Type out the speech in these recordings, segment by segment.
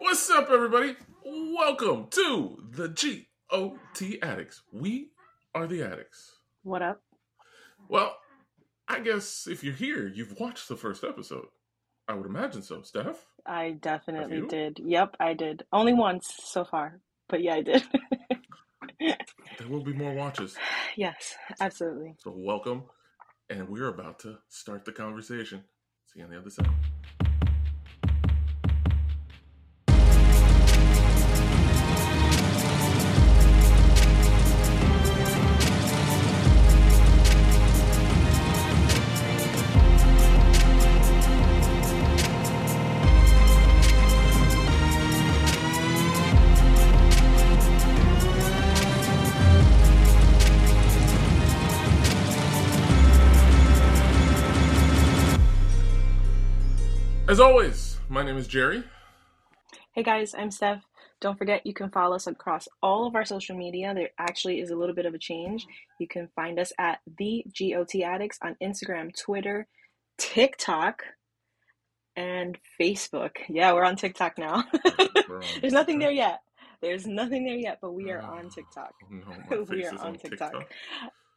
What's up, everybody? Welcome to the GOT Addicts. We are the addicts. What up? Well, I guess if you're here, you've watched the first episode. I would imagine so. Steph? I definitely did. Yep, I did. Only once so far, but yeah, I did. There will be more watches. yes, absolutely. So, welcome. And we're about to start the conversation. See you on the other side. Name is Jerry. Hey guys, I'm Steph. Don't forget you can follow us across all of our social media. There actually is a little bit of a change. You can find us at the GOT Addicts on Instagram, Twitter, TikTok, and Facebook. Yeah, we're on TikTok now. On There's nothing there yet. There's nothing there yet, but we are on Oh, TikTok. No, we are on TikTok. TikTok.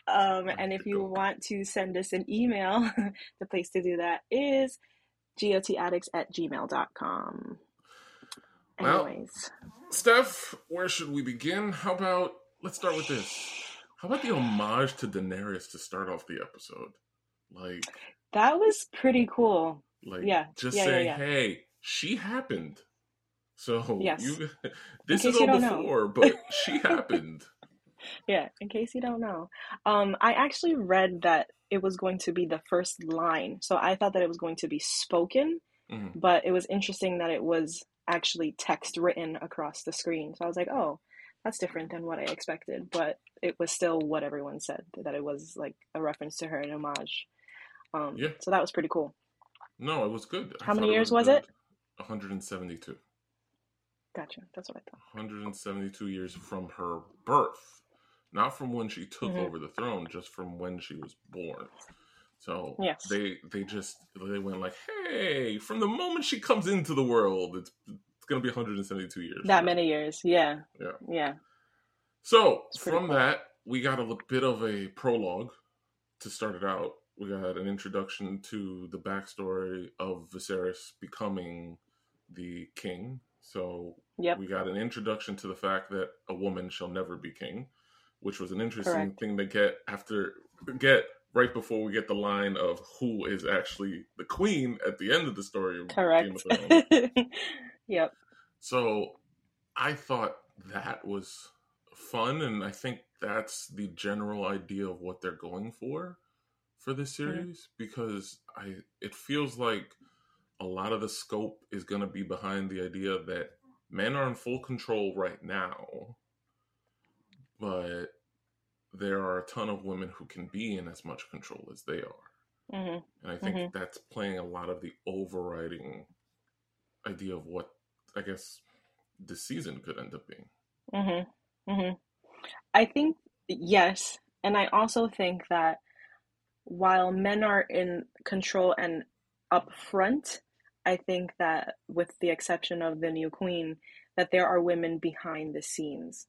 Um, and if you want to send us an email, the place to do that is gotaddicts at gmail.com. Well- Anyways, Steph, where should we begin? How about let's start with this. How about the homage to Daenerys to start off the episode? Like, that was pretty cool. like, Yeah, just yeah, yeah, say, yeah. hey, she happened. So Yes. you, this is all don't know. before, but she happened. Yeah, in case you don't know. Um, I actually read that it was going to be the first line. So I thought that it was going to be spoken, Mhm. but it was interesting that it was actually text written across the screen. So I was like, oh, that's different than what I expected. But it was still what everyone said, that it was like a reference to her, an homage. Um, Yeah. So that was pretty cool. No, it was good. I How many thought years was it? 172. Gotcha. That's what I thought. 172 years from her birth, not from when she took Mhm. over the throne, just from when she was born. So Yes. they they just they went like, hey, from the moment she comes into the world, it's it's gonna be 172 years. That many years. Yeah. Yeah. Yeah. So from cool. that, we got a bit of a prologue to start it out. We got an introduction to the backstory of Viserys becoming the king. So Yep. we got an introduction to the fact that a woman shall never be king, which was an interesting Correct. thing to get after get right before we get the line of who is actually the queen at the end of the story Correct. yep. So I thought that was fun, and I think that's the general idea of what they're going for for this Mm-hmm. series because I it feels like a lot of the scope is going to be behind the idea that men are in full control right now, but there are a ton of women who can be in as much control as they are. hmm And I think Mhm. that's playing a lot of the overriding idea of what I guess the season could end up being. Mm-hmm. Mm-hmm. I think yes, and I also think that while men are in control and up front, I think that with the exception of the new queen, that there are women behind the scenes.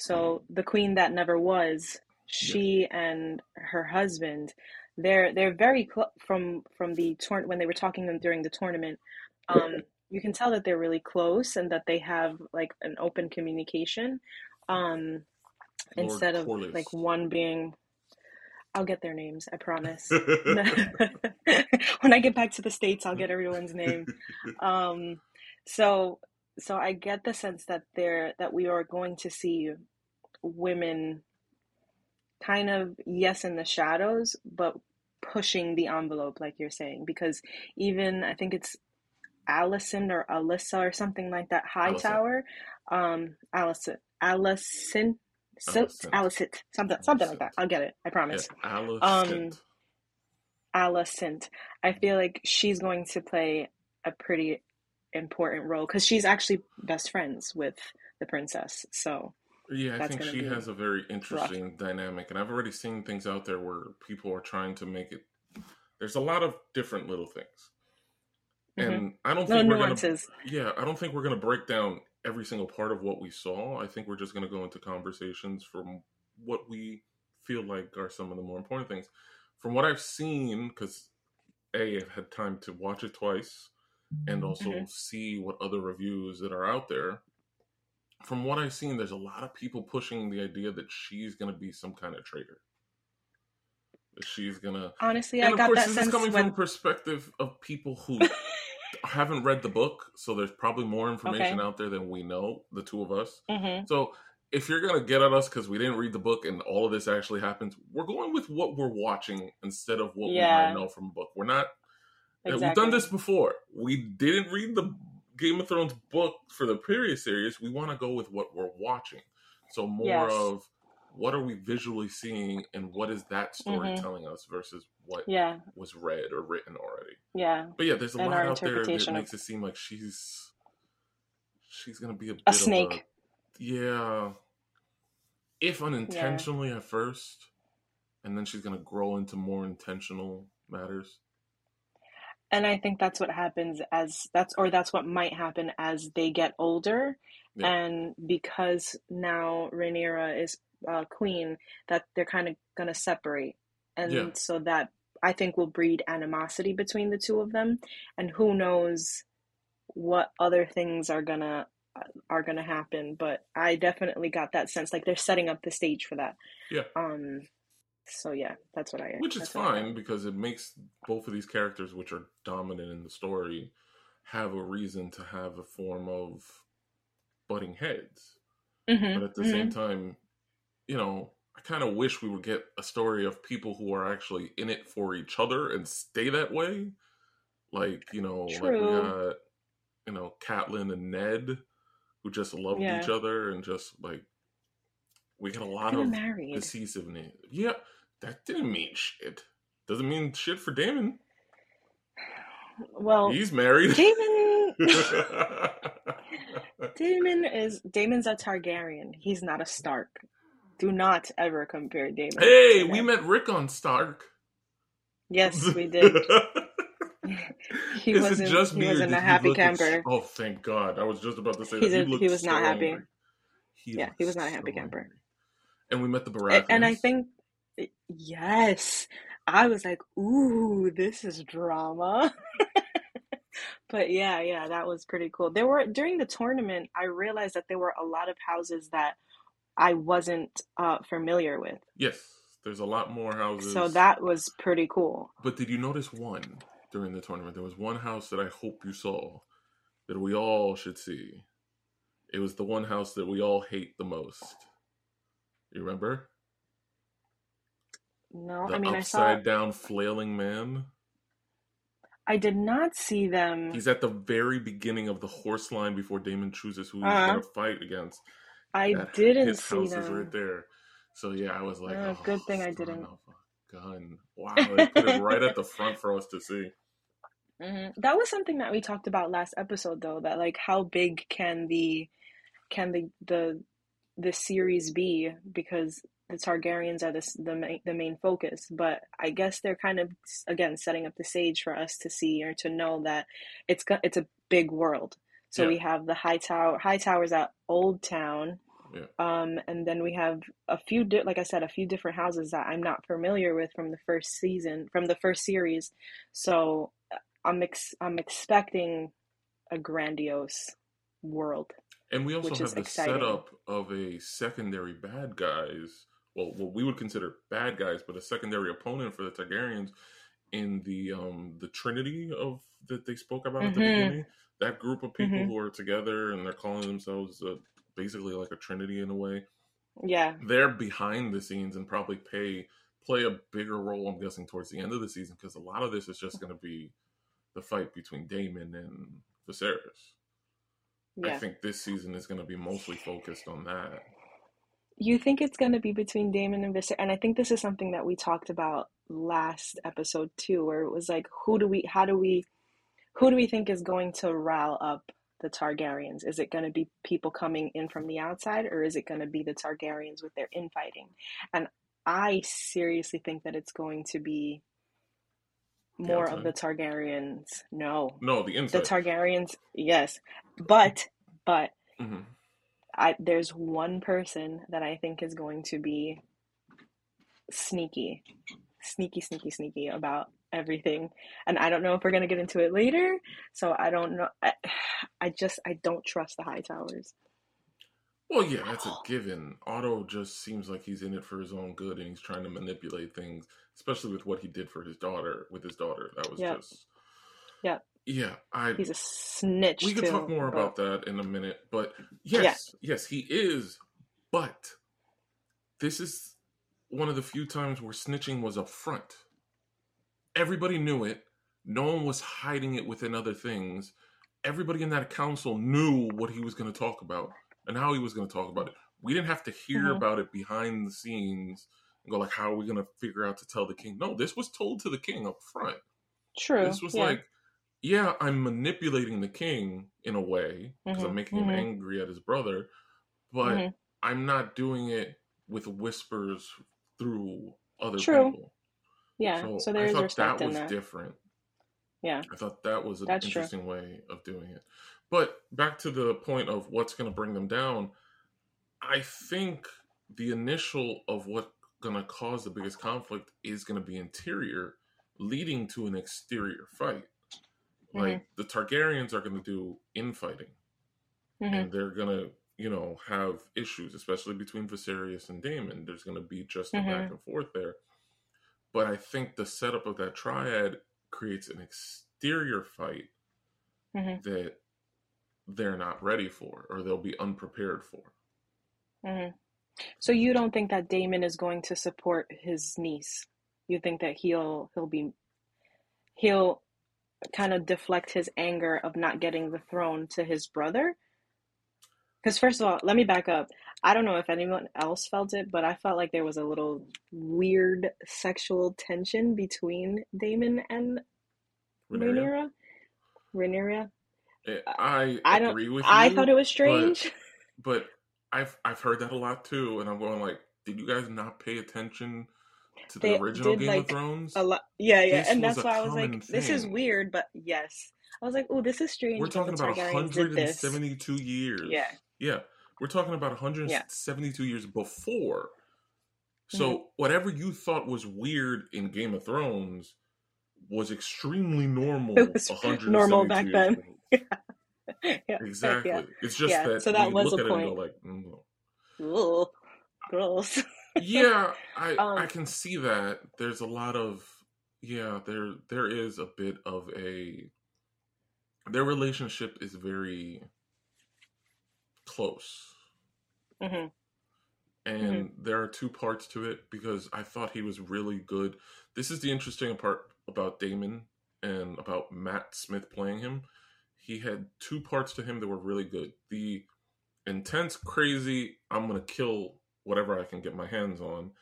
So the queen that never was, she and her husband, they're they're very close from from the tour when they were talking them during the tournament. Um, you can tell that they're really close and that they have like an open communication. Um, instead of Corlys. like one being I'll get their names, I promise. when I get back to the States, I'll get everyone's name. Um, so so I get the sense that there that we are going to see women kind of yes in the shadows, but pushing the envelope, like you're saying, because even I think it's Allison or Alyssa or something like that, Hightower, um, Allison, Allison, so, Allison, something, something like that. I'll get it. I yeah, promise. Alice. Um, Alicent. I feel like she's going to play a pretty important role because she's actually best friends with the princess. So yeah, I think she has a very interesting dynamic, and I've already seen things out there where people are trying to make it. There's a lot of different little things. and mm-hmm. I don't no think we're nuances. gonna. Yeah, I don't think we're gonna break down every single part of what we saw. I think we're just gonna go into conversations from what we feel like are some of the more important things. From what I've seen, because a I've had time to watch it twice, and also Mhm. see what other reviews that are out there. From what I've seen, there's a lot of people pushing the idea that she's gonna be some kind of traitor. That she's gonna Honestly, and I of got course, that this sense is coming when. from perspective of people who haven't read the book, so there's probably more information Okay. out there than we know, the two of us. Mhm. So if you're gonna get at us because we didn't read the book and all of this actually happens, we're going with what we're watching instead of what we might know from a book. We're not. and We've done this before. We didn't read the Game of Thrones book for the previous series. We want to go with what we're watching. So more Yes. of what are we visually seeing and what is that story Mhm. telling us versus what Yeah, was read or written already. yeah. But yeah, there's a And lot out there that makes it seem like she's she's gonna be a, bit A of snake. yeah, if unintentionally at first, and then she's gonna grow into more intentional matters. And I think that's what happens as that's or that's what might happen as they get older. Yeah. And because now Rhaenyra is uh, queen, that they're kind of gonna separate, and Yeah. so that I think will breed animosity between the two of them. And who knows what other things are gonna are gonna happen. But I definitely got that sense, like they're setting up the stage for that. Yeah. Um. So yeah, that's what I. Am. Which is that's what I got. fine because it makes both of these characters, which are dominant in the story, have a reason to have a form of butting heads. Mhm, But at the mhm. same time, you know, I kind of wish we would get a story of people who are actually in it for each other and stay that way. Like, you know, like we got, you know, Catelyn and Ned who just loved Yeah. each other and just like we got a lot of married. decisiveness. Yeah, that didn't mean shit. Doesn't mean shit for Daemon. Well, He's married. Daemon. Daemon is Daemon's a Targaryen. He's not a Stark. Do not ever compare Daemon. hey, we met Rickon Stark. Yes, we did. He wasn't. just he wasn't a happy camper. oh, thank God! I was just about to say He's that. a- he, he was not happy. He Yeah, he was not a happy so camper. angry. And we met the Baratheons. And I think, yes, I was like, ooh, this is drama. But yeah, yeah, that was pretty cool. There were during the tournament, I realized that there were a lot of houses that I wasn't uh, familiar with. yes, there's a lot more houses. So that was pretty cool. But did you notice one during the tournament? There was one house that I hope you saw that we all should see. It was the one house that we all hate the most. You remember? No, The I mean, I saw, upside down flailing man. I did not see them. He's at the very beginning of the horse line before Daemon chooses who he's Uh-huh. going to fight against. I That- didn't his see house them. is right there. So yeah, I was like, Oh, oh, good thing I didn't. Gun! Wow, they put it right at the front for us to see. hmm That was something that we talked about last episode, though. That like, how big can the can the the the series be? Because the Targaryens are this the main the main focus, but I guess they're kind of again setting up the stage for us to see or to know that it's it's a big world. So Yeah. we have the Hightower, high towers at Oldtown, Yeah. um, and then we have a few, di- like I said, a few different houses that I'm not familiar with from the first season, from the first series. So I'm ex- I'm expecting a grandiose world. And we also have the exciting. setup of a secondary bad guys. Well, what we would consider bad guys, but a secondary opponent for the Targaryens in the um the Trinity of that they spoke about at the Mhm. beginning. That group of people Mhm. who are together and they're calling themselves uh, basically like a Trinity in a way. Yeah, They're behind the scenes and probably pay play a bigger role. I'm guessing towards the end of the season because a lot of this is just going to be the fight between Daemon and Viserys. I think this season is going to be mostly focused on that. You think it's going to be between Daemon and Visser, and I think this is something that we talked about last episode too, where it was like, who do we, how do we, who do we think is going to rile up the Targaryens? Is it going to be people coming in from the outside, or is it going to be the Targaryens with their infighting? And I seriously think that it's going to be more outside? of the Targaryens. No, No, the the inside. Targaryens. Yes, but but hmm I there's one person that I think is going to be sneaky, sneaky, sneaky, sneaky about everything, and I don't know if we're gonna get into it later. So I don't know. I, I just I don't trust the Hightowers. Well, yeah, that's a given. Otto just seems like he's in it for his own good, and he's trying to manipulate things, especially with what he did for his daughter. With his daughter, that was Yep. just. Yep. Yeah, I. He's a snitch. we could too, talk more but- about that in a minute, but yes, yes, he is. But this is one of the few times where snitching was up front. Everybody knew it. No one was hiding it within other things. Everybody in that council knew what he was going to talk about and how he was going to talk about it. We didn't have to hear Mhm. about it behind the scenes and go like, "How are we going to figure out to tell the king?" No, this was told to the king up front. True. This was yeah. like, yeah, I'm manipulating the king in a way because I'm Mhm, making mhm. him angry at his brother, but Mhm. I'm not doing it with whispers through other True. people. yeah. So, So, I there's thought respect that in was that. different. Yeah. I thought that was an That's true. interesting way of doing it. But back to the point of what's going to bring them down, I think the initial of what's going to cause the biggest conflict is going to be interior, leading to an exterior fight. Like the Targaryens are going to do infighting, hmm and they're going to, you know, have issues, especially between Viserys and Daemon. There's going to be just a Mhm. back and forth there. But I think the setup of that triad creates an exterior fight hmm that they're not ready for or they'll be unprepared for. hmm So you don't think that Daemon is going to support his niece? You think that he'll he'll be he'll kind of deflect his anger of not getting the throne to his brother? Because first of all, let me back up. I don't know if anyone else felt it, but I felt like there was a little weird sexual tension between Daemon and Rhaenyra? Rhaenyra. Eh, I, I don't- agree with I thought it was strange. but I've I've heard that a lot too, and I'm going like, did you guys not pay attention to the They original did, Game like, of Thrones? A lot, yeah, yeah, This and that's why I was like, "This is weird," but yes, I was like, "Oh, this is strange." We're talking about Targaryens did this. 172 years. Yeah, Yeah. We're talking about 172 years before. So Mm-hmm. whatever you thought was weird in Game of Thrones was extremely normal. It was 172 normal back then. ago. yeah, Exactly. Yeah. It's just Yeah, that so that was look a at it and point. go like, mm, no. Ugh, gross. yeah, I Um, I can see that. There's a lot of yeah, there there is a bit of a their relationship is very close. hmm And there are two parts to it because I thought he was really good. This is the interesting part about Daemon and about Matt Smith playing him. He had two parts to him that were really good. The intense, crazy, I'm going to kill whatever I can get my hands on.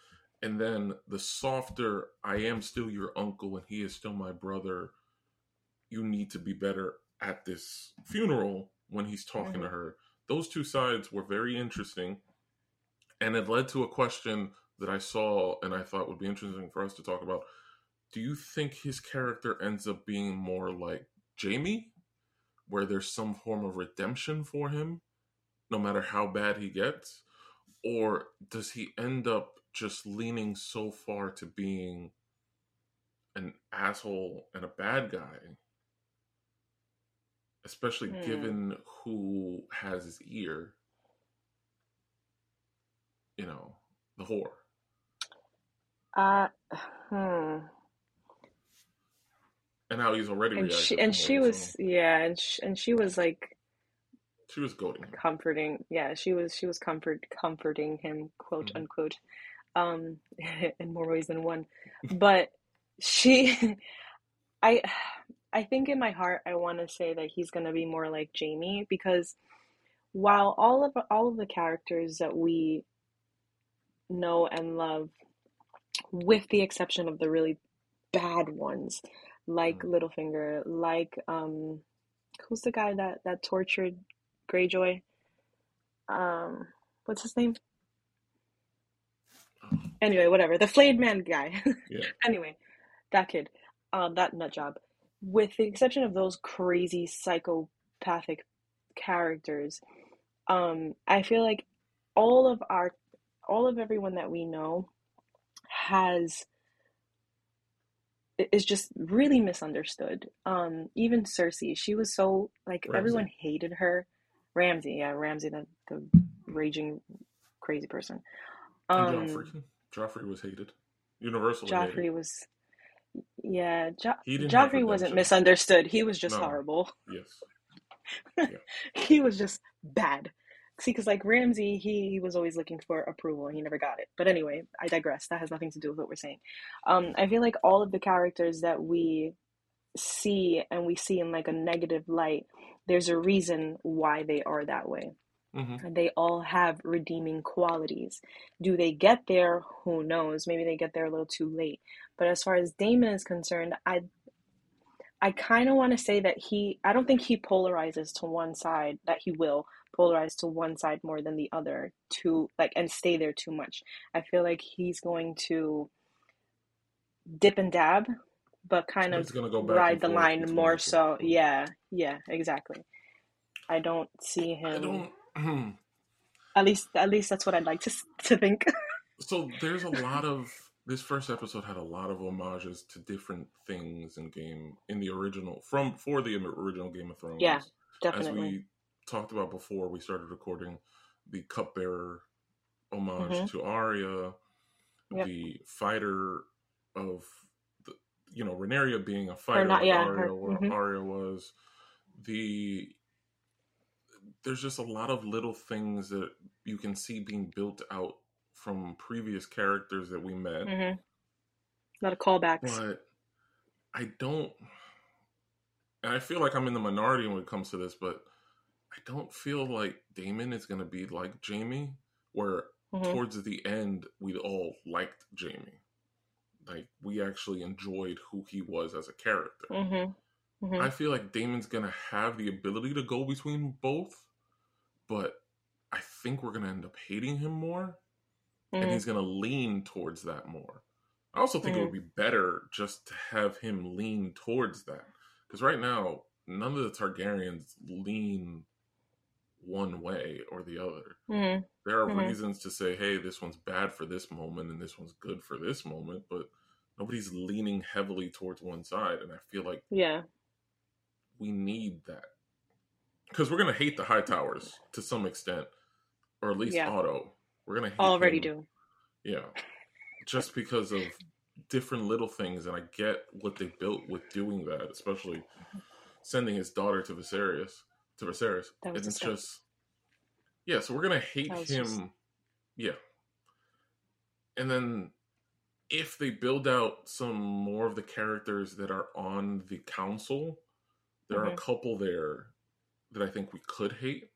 And then the softer, I am still your uncle and he is still my brother. You need to be better at this funeral when he's talking to Mhm. her. Those two sides were very interesting. And it led to a question that I saw and I thought would be interesting for us to talk about. Do you think his character ends up being more like Jaime, where there's some form of redemption for him, no matter how bad he gets? Or does he end up just leaning so far to being an asshole and a bad guy? Especially Hmm. given who has his ear, you know, the whore. Uh, hmm. And how he's already And she and she was so yeah, and sh and she was like she was goading him. comforting. Yeah, she was she was comfort comforting him, quote Mhm. unquote, um, in more ways than one. But she, I, I think in my heart I want to say that he's gonna be more like Jaime because while all of all of the characters that we know and love, with the exception of the really bad ones, like Mhm. Littlefinger, like um, who's the guy that that tortured Greyjoy? Um, what's his name? Anyway, whatever. The flayed man guy. Yeah. Anyway, that kid. um, that nut job, with the exception of those crazy psychopathic characters, um, I feel like all of our, all of everyone that we know has is just really misunderstood. Um, even Cersei, she was so like Ramsay. everyone hated her. Ramsay, yeah, Ramsay, the, the raging crazy person. And Um, Joffrey. Joffrey was hated. Universally Joffrey hated. was, yeah, jo- He didn't have Joffrey wasn't misunderstood. He was just No. horrible. Yes. he was just bad. See, because like Ramsay, he, he was always looking for approval and he never got it. But anyway, I digress. That has nothing to do with what we're saying. Um, I feel like all of the characters that we see and we see in like a negative light, there's a reason why they are that way. hmm they all have redeeming qualities. Do they get there? Who knows? Maybe they get there a little too late. But as far as Daemon is concerned, I I kind of want to say that he I don't think he polarizes to one side that he will polarize to one side more than the other to like and stay there too much. I feel like he's going to dip and dab but kind of go ride the line between more so. Yeah, yeah, exactly. I don't see him don't. at least at least that's what I'd like to to think. So there's a lot of this first episode had a lot of homages to different things in game in the original from for the original Game of Thrones. Yeah, As Definitely. we talked about before we started recording, the cupbearer homage Mhm. to Arya, Yep. the fighter of you know Rhaenyra being a fighter not- like yeah, wa- mhm. Arya was. The there's just a lot of little things that you can see being built out from previous characters that we met hmm A lot of callbacks. but I don't, and I feel like I'm in the minority when it comes to this, but I don't feel like Daemon is going to be like Jaime, where hmm towards the end we all liked Jaime. Like we actually enjoyed who he was as a character. hmm hmm I feel like Daemon's to have the ability to go between both, but I think we're to end up hating him more and hmm he's to lean towards that more. I also think it would be better just to have him lean towards that because right now none of the Targaryens lean one way or the other. hmm There are Mhm. reasons to say, "Hey, this one's bad for this moment and this one's good for this moment," but nobody's leaning heavily towards one side, and I feel like Yeah. we need that because we're gonna hate the Hightowers to some extent, or at least Yeah. Otto. We're gonna hate Already him. do. Yeah. Just because of different little things, and I get what they built with doing that, especially sending his daughter to Viserys. To Viserys. That was it's just Yeah, so we're gonna hate him. just- Yeah. And then if they build out some more of the characters that are on the council, there are a Mhm. couple there that I think we could hate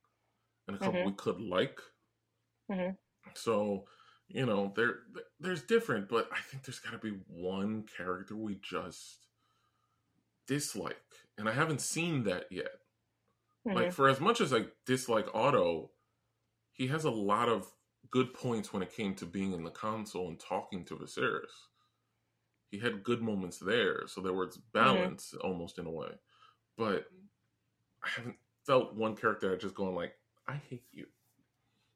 and a couple Mhm. we could like. Mhm. So, you know, there there's different, but I think there's got to be one character we just dislike, and I haven't seen that yet. Hmm Like for as much as I dislike Otto, he has a lot of good points when it came to being in the console and talking to Viserys. He had good moments there, so there was balance almost in a way. But I haven't felt one character just going like, I hate you.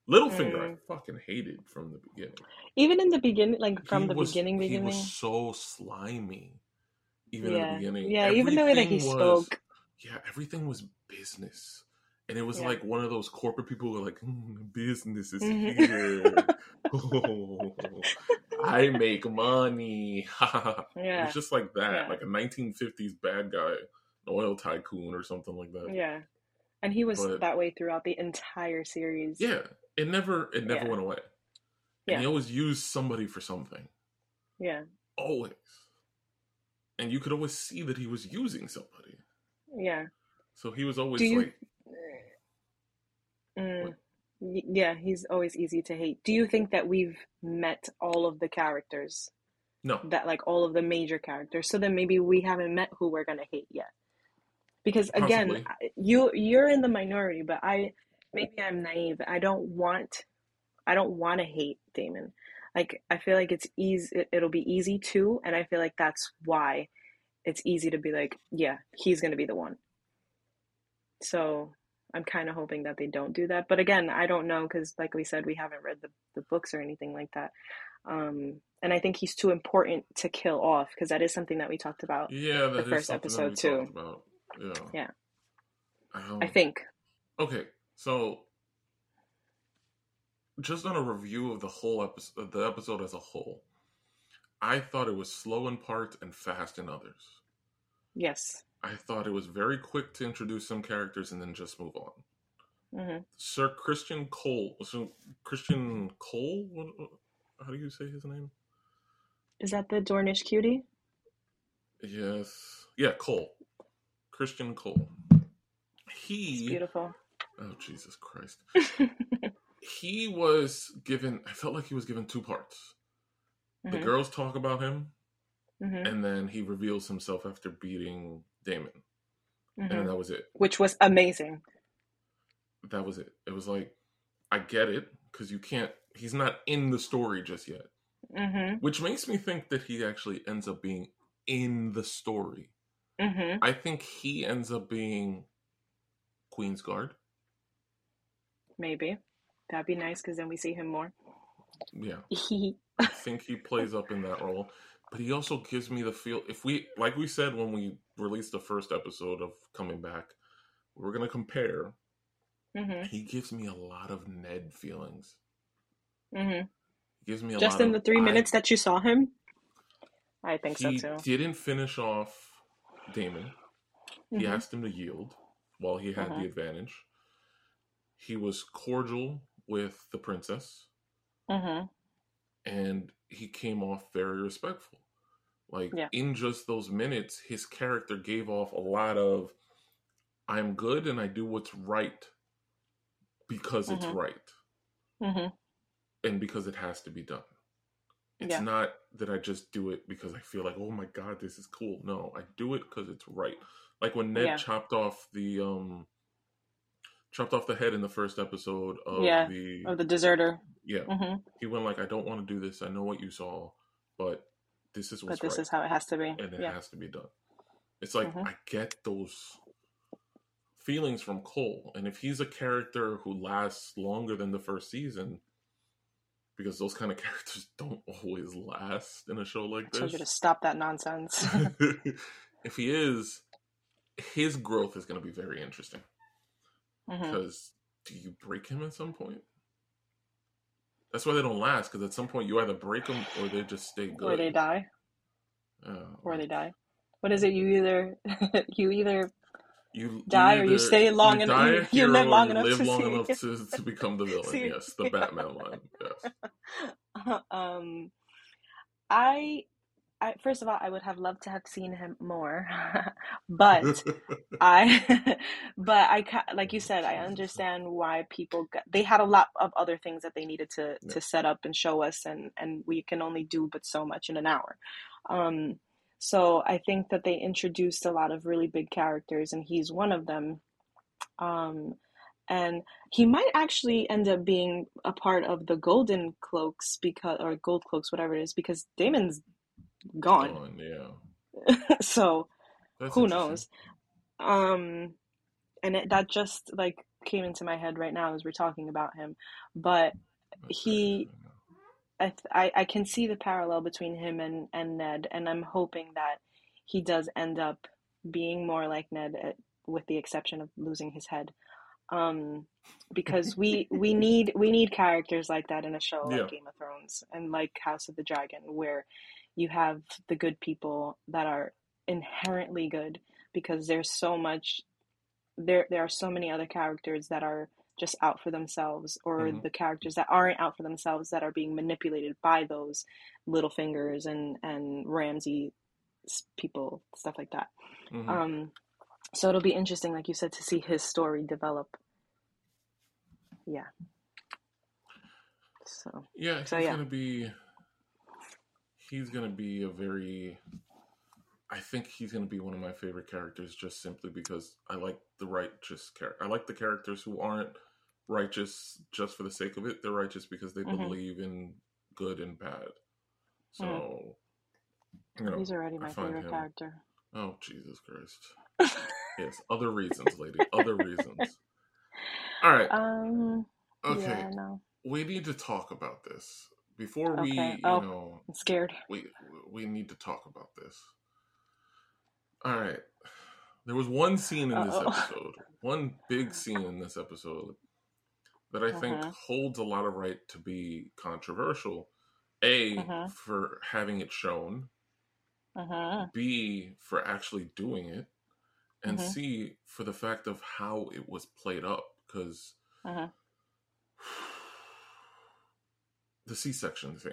Littlefinger, I Mm. fucking hated from the beginning. Even in the beginning, like from He the was- beginning, He beginning. was so slimy. Even in the beginning. Yeah. Even the way that he was- spoke. Yeah, everything was business. And it was Yeah. like one of those corporate people who were like, "Mm, business is Mhm. here. Oh, I make money. yeah. it was just like that, Yeah. like a 1950s bad guy, an oil tycoon or something like that. Yeah. And he was But- that way throughout the entire series. Yeah, it never, it never Yeah. went away. Yeah. And he always used somebody for something, Yeah. always. And you could always see that he was using somebody. Yeah. So he was always you- like, Mm. Yeah, he's always easy to hate. Do you think that we've met all of the characters? no, That like all of the major characters. So then maybe we haven't met who we're gonna hate yet. Because again, Possibly. You you're in the minority, but I maybe I'm naive. I don't want I don't want to hate Daemon. Like I feel like it's easy. It, it'll be easy to, and I feel like that's why it's easy to be like, yeah, he's going to be the one. So I'm kind of hoping that they don't do that. But again, I don't know because, like we said, we haven't read the, the books or anything like that. Um, and I think he's too important to kill off because that is something that we talked about. Yeah, the first episode too. Yeah. Yeah. Um, I think. Okay, so just on a review of the whole episode, the episode as a whole, I thought it was slow in parts and fast in others. Yes. I thought it was very quick to introduce some characters and then just move on. Mm-hmm. Sir Christian Cole, so Criston Cole, what, how do you say his name? Is that the Dornish cutie? Yes. Yeah, Cole. Christian Cole. He it's beautiful. Oh Jesus Christ. he was given I felt like he was given two parts. Mm-hmm. The girls talk about him mm-hmm. and then he reveals himself after beating Daemon, And mm-hmm. that was it. Which was amazing. That was it. It was like I get it because you can't he's not in the story just yet. Mm-hmm. Which makes me think that he actually ends up being in the story. Mm-hmm. I think he ends up being Queen's Guard. Maybe. That'd be nice because then we see him more. Yeah. I think he plays up in that role. But he also gives me the feel if we like we said when we released the first episode of Coming Back, we're gonna compare. Mm-hmm. He gives me a lot of Ned feelings. Mm-hmm. Gives me just in the three minutes that you saw him. I think so too. Didn't finish off. Mm-hmm. He asked him to yield while he had the uh-huh. advantage. He was cordial with the princess, mm-hmm. And he came off very respectful. Like yeah. in just those minutes, his character gave off a lot of "I'm good and I do what's right because it's mm-hmm. right." Mm-hmm and because it has to be done. It's yeah. not that I just do it because I feel like, oh my god, this is cool. No, I do it because it's right. Like when Ned yeah. chopped off the um chopped off the head in the first episode of yeah, the of the deserter. Yeah, mm-hmm. he went like, I don't want to do this. I know what you saw, but this is what's but this right. is how it has to be, and it yeah. has to be done. It's like mm-hmm. I get those feelings from Cole, and if he's a character who lasts longer than the first season, because those kind of characters don't always last in a show like this. I told you to stop that nonsense. if he is, his growth is going to be very interesting. Mm-hmm. Because do you break him at some point? That's why they don't last. Because at some point you either break them or they just stay good, or they die, uh, or they die. What is it? You either you either you die or you stay long enough. You, you live long enough, live to, long enough to, to, become the villain. yes, the Batman line. Yes. Um, I, I first of all, I would have loved to have seen him more, but I, but I like you said, I understand why people got, they had a lot of other things that they needed to yeah. to set up and show us, and and we can only do but so much in an hour. Um, so I think that they introduced a lot of really big characters, and he's one of them. Um, and he might actually end up being a part of the Golden Cloaks because, or Gold Cloaks, whatever it is, because Daemon's gone. gone yeah. so That's who knows? Um, and it, that just like came into my head right now as we're talking about him, but he I, I, I can see the parallel between him and, and Ned, and I'm hoping that he does end up being more like Ned, eh, with the exception of losing his head. Um, because we we need we need characters like that in a show yeah. like Game of Thrones and like House of the Dragon, where you have the good people that are inherently good because there's so much there there are so many other characters that are just out for themselves or mm-hmm. the characters that aren't out for themselves that are being manipulated by those little fingers and and Ramsay people stuff like that mm-hmm. um so it'll be interesting like you said to see his story develop yeah so yeah so, yeah. gonna be he's gonna be a very I think he's going to be one of my favorite characters just simply because I like the righteous character. I like the characters who aren't righteous just for the sake of it. They're righteous because they mm-hmm. believe in good and bad. So, mm. you know, he's already my favorite him, character. Oh Jesus Christ! yes, other reasons, lady. Other reasons. All right. Um. Okay. Yeah. No. We need to talk about this before we, you Oh. know, I'm scared. we we need to talk about this. All right. There was one scene in this Uh-oh. episode, one big scene in this episode that I think Mhm. holds a lot of right to be controversial. A Mhm. for having it shown, Uh-huh. B for actually doing it, and. C for the fact of how it was played up because Uh-huh. The C-section scene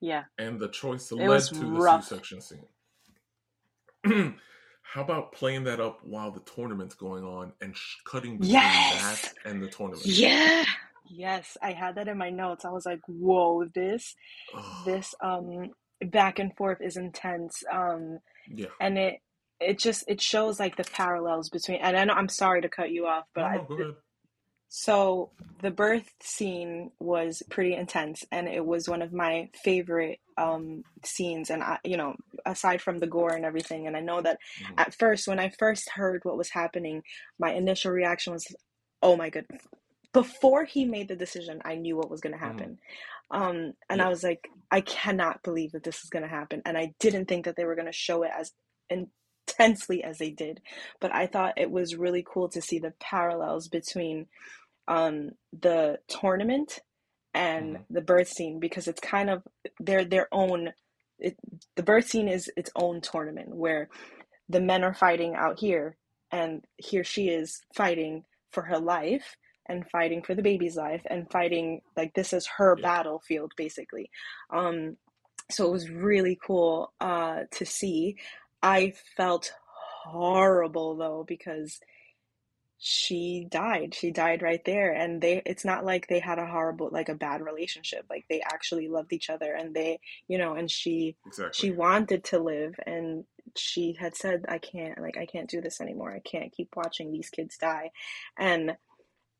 Yeah. and the choice that It led to the. C-section scene. How about playing that up while the tournament's going on and sh- cutting between Yes! that and the tournament? Yeah. Yes, I had that in my notes. I was like, "Whoa, this this um back and forth is intense." Um yeah. and it it just it shows like the parallels between and I know I'm sorry to cut you off, but No, I no, go ahead. So the birth scene was pretty intense, and it was one of my favorite um, scenes. And I, you know, aside from the gore and everything, and I know that Mhm. at first, when I first heard what was happening, my initial reaction was, "Oh my goodness!" Before he made the decision, I knew what was going to happen, um, and I was like, "I cannot believe that this is going to happen," and I didn't think that they were going to show it as intensely as they did. But I thought it was really cool to see the parallels between um the tournament and Mhm. the birth scene because it's kind of they're their own it, the birth scene is its own tournament where the men are fighting out here and here she is fighting for her life and fighting for the baby's life and fighting like this is her Yeah. battlefield basically um so it was really cool uh to see i felt horrible though because she died she died right there and they it's not like they had a horrible like a bad relationship like they actually loved each other and they you know and she Exactly. she wanted to live and she had said i can't like i can't do this anymore i can't keep watching these kids die and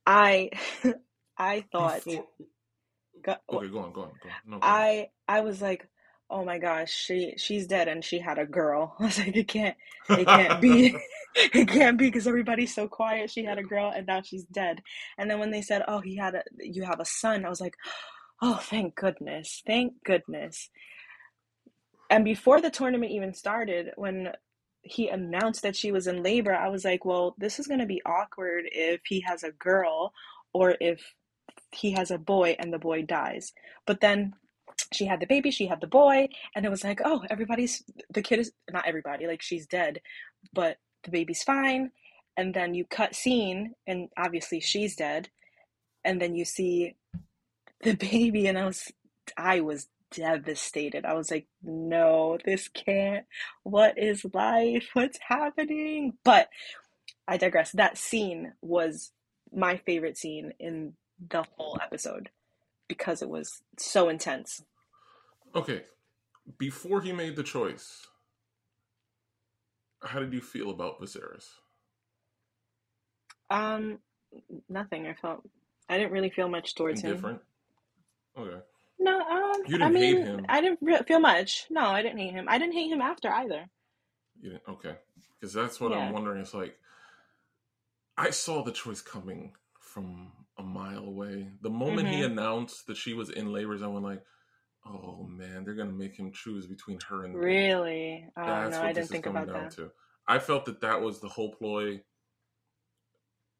i i thought Before- go- okay, go on, go on, go on. No, go on. i i was like oh my gosh she she's dead and she had a girl i was like it can't it can't be it can't be because everybody's so quiet. She had a girl and now she's dead. And then when they said oh he had a you have a son i was like oh thank goodness. Thank goodness. And before the tournament even started when he announced that she was in labor i was like well this is going to be awkward if he has a girl or if he has a boy and the boy dies. But then she had the baby she had the boy and it was like oh everybody's the kid is not everybody like she's dead but the baby's fine and then you cut scene and obviously she's dead and then you see the baby and i was i was devastated. I was like no this can't what is life? What's happening? But i digress. That scene was my favorite scene in the whole episode because it was so intense. Okay, before he made the choice, how did you feel about Viserys? um nothing i felt i didn't really feel much towards him. Okay. No, um, You I didn't hate mean, him. I didn't re- feel much. No, I didn't hate him. I didn't hate him after either. You didn't. Okay. Because that's what Yeah. I'm wondering. It's like I saw the choice coming from a mile away. The moment he Mhm. announced that she was in labors, I went like, "Oh man, they're gonna make him choose between her and the. Really? Oh That's no, what I this didn't is think coming down that. to. I felt that that was the whole ploy.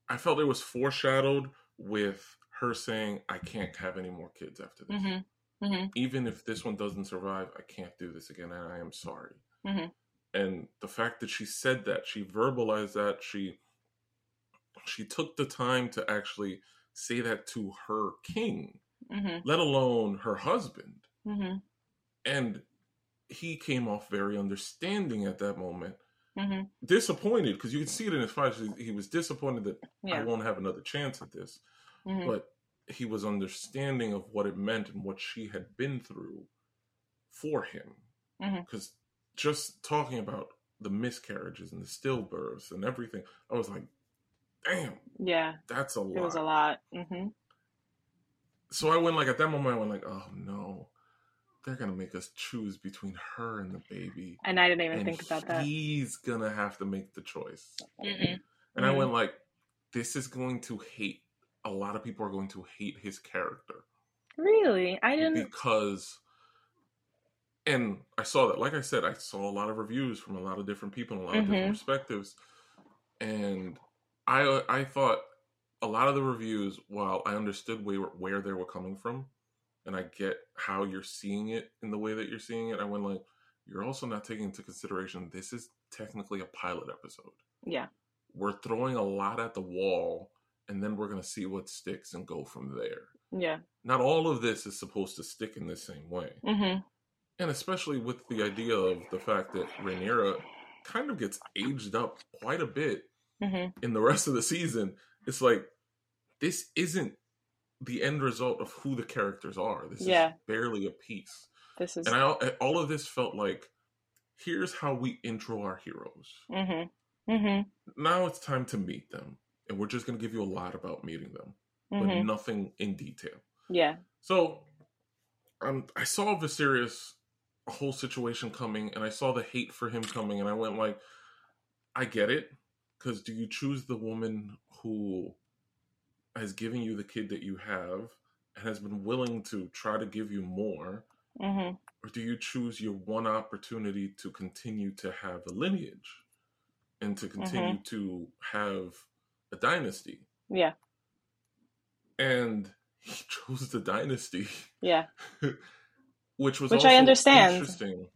I felt it was foreshadowed with her saying, "I can't have any more kids after this. Mhm. Mhm. Even if this one doesn't survive, I can't do this again, and I am sorry." Mhm. And the fact that she said that, she verbalized that, she she took the time to actually say that to her king, Mhm. let alone her husband. Mhm. And he came off very understanding at that moment Mhm. disappointed because you can see it in his face. He was disappointed that I won't have another chance at this, Mhm. but he was understanding of what it meant and what she had been through for him. Because just talking about the miscarriages and the stillbirths and everything, I was like, damn, Yeah. that's a lot. It was a lot. Mhm. So I went like at that moment, I went like, oh no. They're gonna make us choose between her and the baby. And I didn't even and think about that. He's gonna have to make the choice. Mhm. And I Mhm. went like, this is going to hate. A lot of people are going to hate his character Really? I didn't. because. And I saw that. Like I said, I saw a lot of reviews from a lot of different people, and a lot of different Mhm. perspectives, and I I thought a lot of the reviews, while I understood where where they were coming from, and I get how you're seeing it in the way that you're seeing it, I went like, you're also not taking into consideration this is technically a pilot episode. Yeah. We're throwing a lot at the wall, and then we're gonna see what sticks and go from there. Yeah. Not all of this is supposed to stick in the same way, hmm and especially with the idea of the fact that Rhaenyra kind of gets aged up quite a bit hmm in the rest of the season, it's like this isn't the end result of who the characters are. This Yeah. is barely a piece. This is. And I all of this felt like here's how we intro our heroes. hmm hmm Now it's time to meet them, and we're just going to give you a lot about meeting them, but hmm nothing in detail. Yeah. So, um, I saw Viserys a whole situation coming, and I saw the hate for him coming, and I went like, I get it, because do you choose the woman who has given you the kid that you have and has been willing to try to give you more, hmm or do you choose your one opportunity to continue to have a lineage and to continue to have a dynasty? Yeah. And he chose the dynasty. Yeah. which was Which I understand. interesting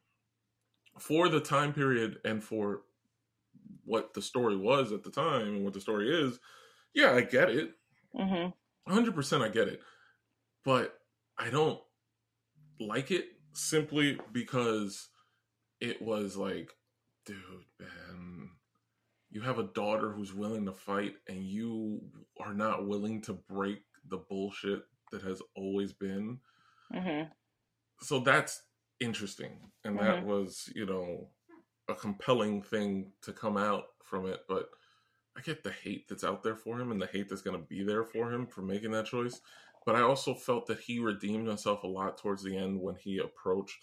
for the time period and for what the story was at the time and what the story is. Yeah, I get it. Hmm 100% I get it. But I don't like it simply because it was like, dude, man, you have a daughter who's willing to fight and you are not willing to break the bullshit that has always been hmm so that's interesting and that Mhm. was you know a compelling thing to come out from it but i get the hate that's out there for him and the hate that's going to be there for him for making that choice but i also felt that he redeemed himself a lot towards the end when he approached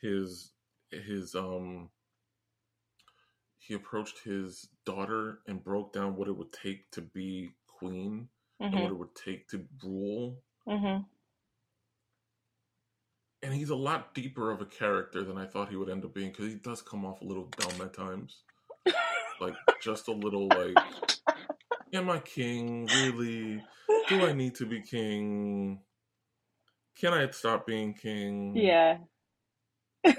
his his um he approached his daughter and broke down what it would take to be queen and what hmm it would take to rule. Hmm and he's a lot deeper of a character than I thought he would end up being because he does come off a little dumb at times, like just a little like, "Am I king? Really? Do I need to be king? Can I stop being king?" Yeah. well,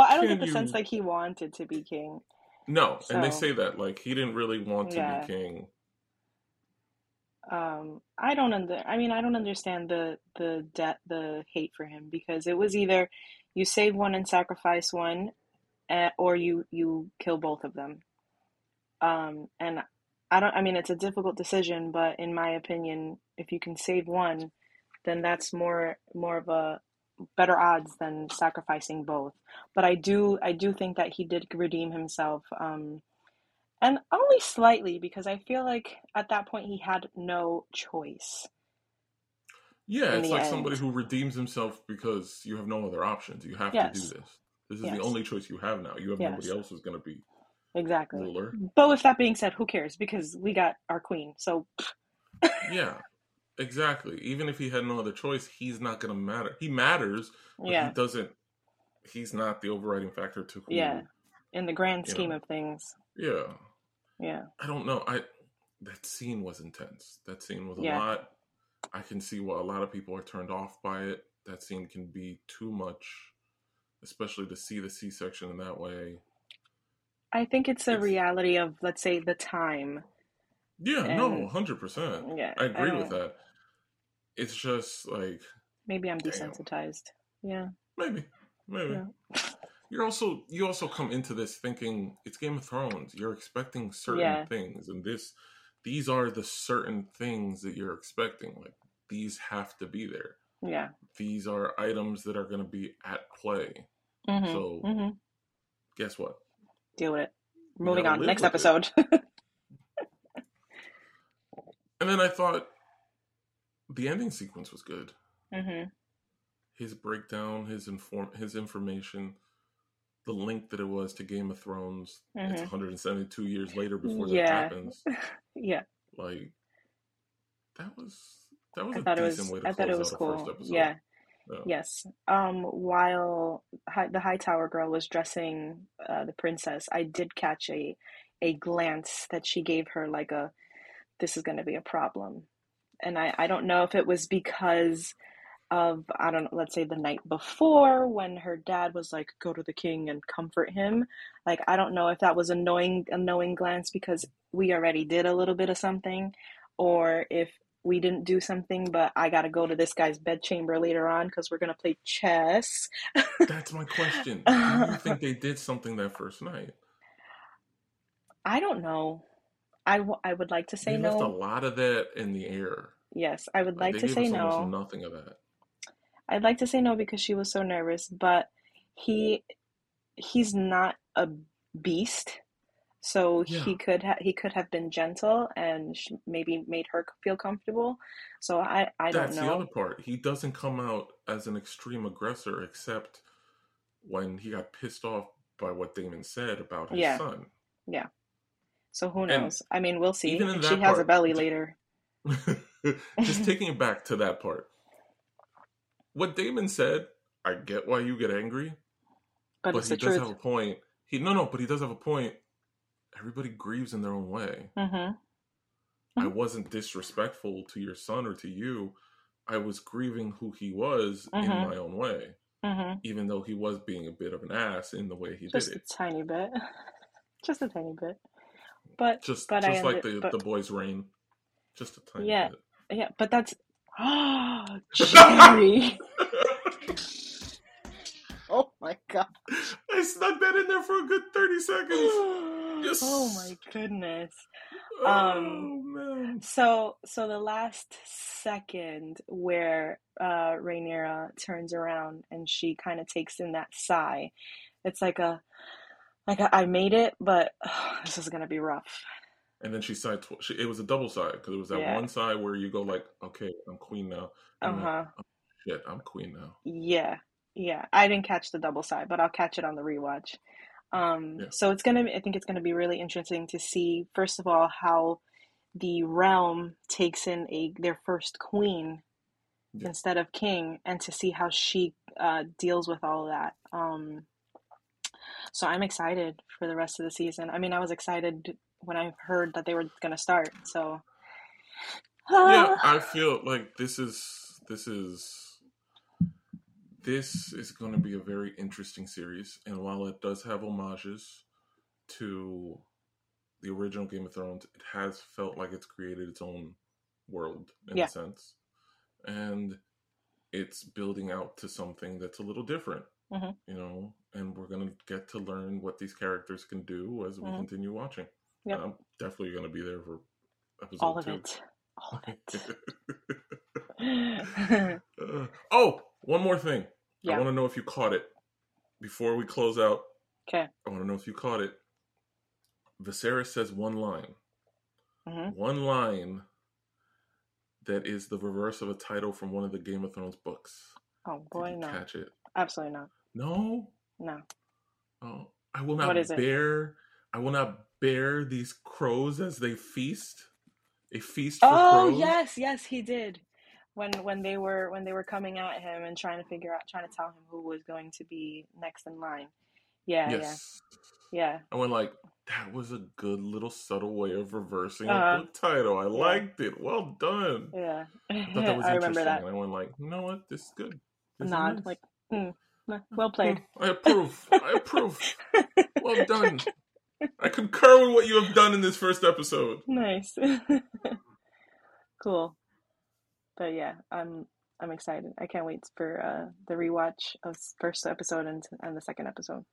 I don't Can get the sense like he wanted to be king. No, and they say that like he didn't really want to Yeah. be king. Um, I don't under. I mean, I don't understand the the debt, the hate for him because it was either you save one and sacrifice one, eh, or you you kill both of them. Um, and I don't. I mean, it's a difficult decision, but in my opinion, if you can save one, then that's more more of a better odds than sacrificing both. But I do I do think that he did redeem himself. Um, and only slightly because I feel like at that point he had no choice. Yeah, it's like end. somebody who redeems himself because you have no other options. You have Yes. to do this. This is Yes. the only choice you have now. You have Yes. nobody else who's going to be Exactly. ruler. But with that being said, who cares? Because we got our queen. So Yeah, exactly. Even if he had no other choice, he's not going to matter. He matters, but yeah, he doesn't. He's not the overriding factor to who. yeah. In the grand scheme know. of things, Yeah. yeah, I don't know. I that scene was intense. That scene was a Yeah. lot. I can see why a lot of people are turned off by it. That scene can be too much, especially to see the C-section in that way. I think it's a It's- reality of let's say the time. Yeah, no, hundred percent. Yeah, I agree with that. It's just like Maybe I'm Damn. desensitized. Yeah, maybe, maybe. yeah, You're also you also come into this thinking it's Game of Thrones. You're expecting certain Yeah. things, and this these are the certain things that you're expecting. Like these have to be there. Yeah. These are items that are going to be at play. hmm So hmm guess what? Deal with it. Moving on. Next episode. And then I thought the ending sequence was good. hmm his breakdown, his inform his information, the link that it was to Game of Thrones. Mm-hmm. It's 172 years later before yeah. that happens. yeah. Like that was that was I thought it was, I thought it was cool. Yeah. yeah. Yes. Um while the Hightower girl was dressing uh, the princess, I did catch a a glance that she gave her like a this is going to be a problem. And I I don't know if it was because of I don't know, let's say the night before when her dad was like, "Go to the king and comfort him." Like I don't know if that was a knowing a knowing glance because we already did a little bit of something, or if we didn't do something, but I got to go to this guy's bedchamber later on because we're gonna play chess. That's my question. Do you think they did something that first night? I don't know. I, w- I would like to say they no. left a lot of that in the air. Yes, I would like, like to say no. Nothing of that. I'd like to say no because she was so nervous, but he he's not a beast. So yeah. he could ha- he could have been gentle and maybe made her feel comfortable. So I I don't That's know. the other part. He doesn't come out as an extreme aggressor except when he got pissed off by what Daemon said about his yeah. son. Yeah. So who knows? And I mean, we'll see. Even she has a belly later. just taking it back to that part what Daemon said, I get why you get angry, but, but he does truth. have a point. He no no, but he does have a point. Everybody grieves in their own way. Mm-hmm. I wasn't disrespectful to your son or to you. I was grieving who he was mm-hmm. in my own way, mm-hmm. even though he was being a bit of an ass in the way he just did it. Just a tiny bit, just a tiny bit. But just but just I like the but, the boy's reign, just a tiny yeah, bit. Yeah, but that's Oh, Jerry. oh my god. I snuck that in there for a good 30 seconds. Yes. Oh my goodness. Oh, um man. so so the last second where uh Rhaenyra turns around and she kind of takes in that sigh. It's like a like a, I made it, but oh, this is going to be rough and then she sighed. Tw- she, it was a double side because it was that yeah. one side where you go like, "Okay, I'm queen now." Uh huh. oh, shit, I'm queen now. Yeah, yeah. I didn't catch the double side, but I'll catch it on the rewatch. Um, yeah. so it's gonna. I think it's gonna be really interesting to see. First of all, how the realm takes in a their first queen yeah. instead of king, and to see how she uh, deals with all that. Um, so I'm excited for the rest of the season. I mean, I was excited when I heard that they were going to start. So yeah, I feel like this is this is this is going to be a very interesting series, and while it does have homages to the original Game of Thrones, it has felt like it's created its own world in yeah. a sense, and it's building out to something that's a little different. Mm-hmm. You know, and we're gonna get to learn what these characters can do as we mm-hmm. continue watching. Yep. I'm definitely going to be there for episode all of two. it. All of it. uh, oh, one more thing. Yeah. I want to know if you caught it before we close out. Okay. I want to know if you caught it. Viserys says one line. Mm-hmm. One line that is the reverse of a title from one of the Game of Thrones books. Oh boy, no. Catch it? Absolutely not. No. No. Oh, I will not bear. It? I will not bear these crows as they feast. A feast for oh, crows. yes, yes, he did. When when they were when they were coming at him and trying to figure out trying to tell him who was going to be next in line. Yeah, yes. yeah. Yeah. I went like that was a good little subtle way of reversing uh-huh. a book title. I yeah. liked it. Well done. Yeah. I thought that was I remember that. And I went like, you know what? This is good. This Nod, nice. like, mm, well played. I approve. I approve. well done. I concur with what you have done in this first episode. Nice. cool. But yeah, I'm I'm excited. I can't wait for uh, the rewatch of first episode and and the second episode.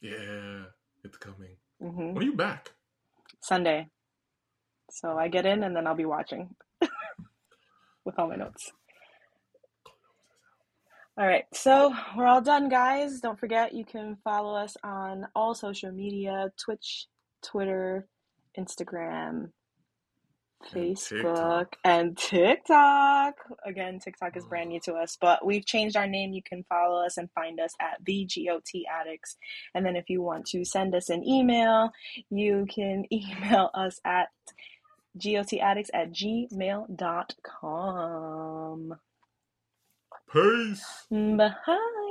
Yeah, it's coming. Mm-hmm. When are you back? Sunday. So I get in and then I'll be watching with all my notes. All right, so we're all done, guys. Don't forget you can follow us on all social media Twitch, Twitter, Instagram, Facebook and TikTok. Again, TikTok is brand mm. new to us, but we've changed our name. You can follow us and find us at the GOT Addicts. And then if you want to send us an email, you can email us at gotaddicts at gmail.com. Peace. Bye.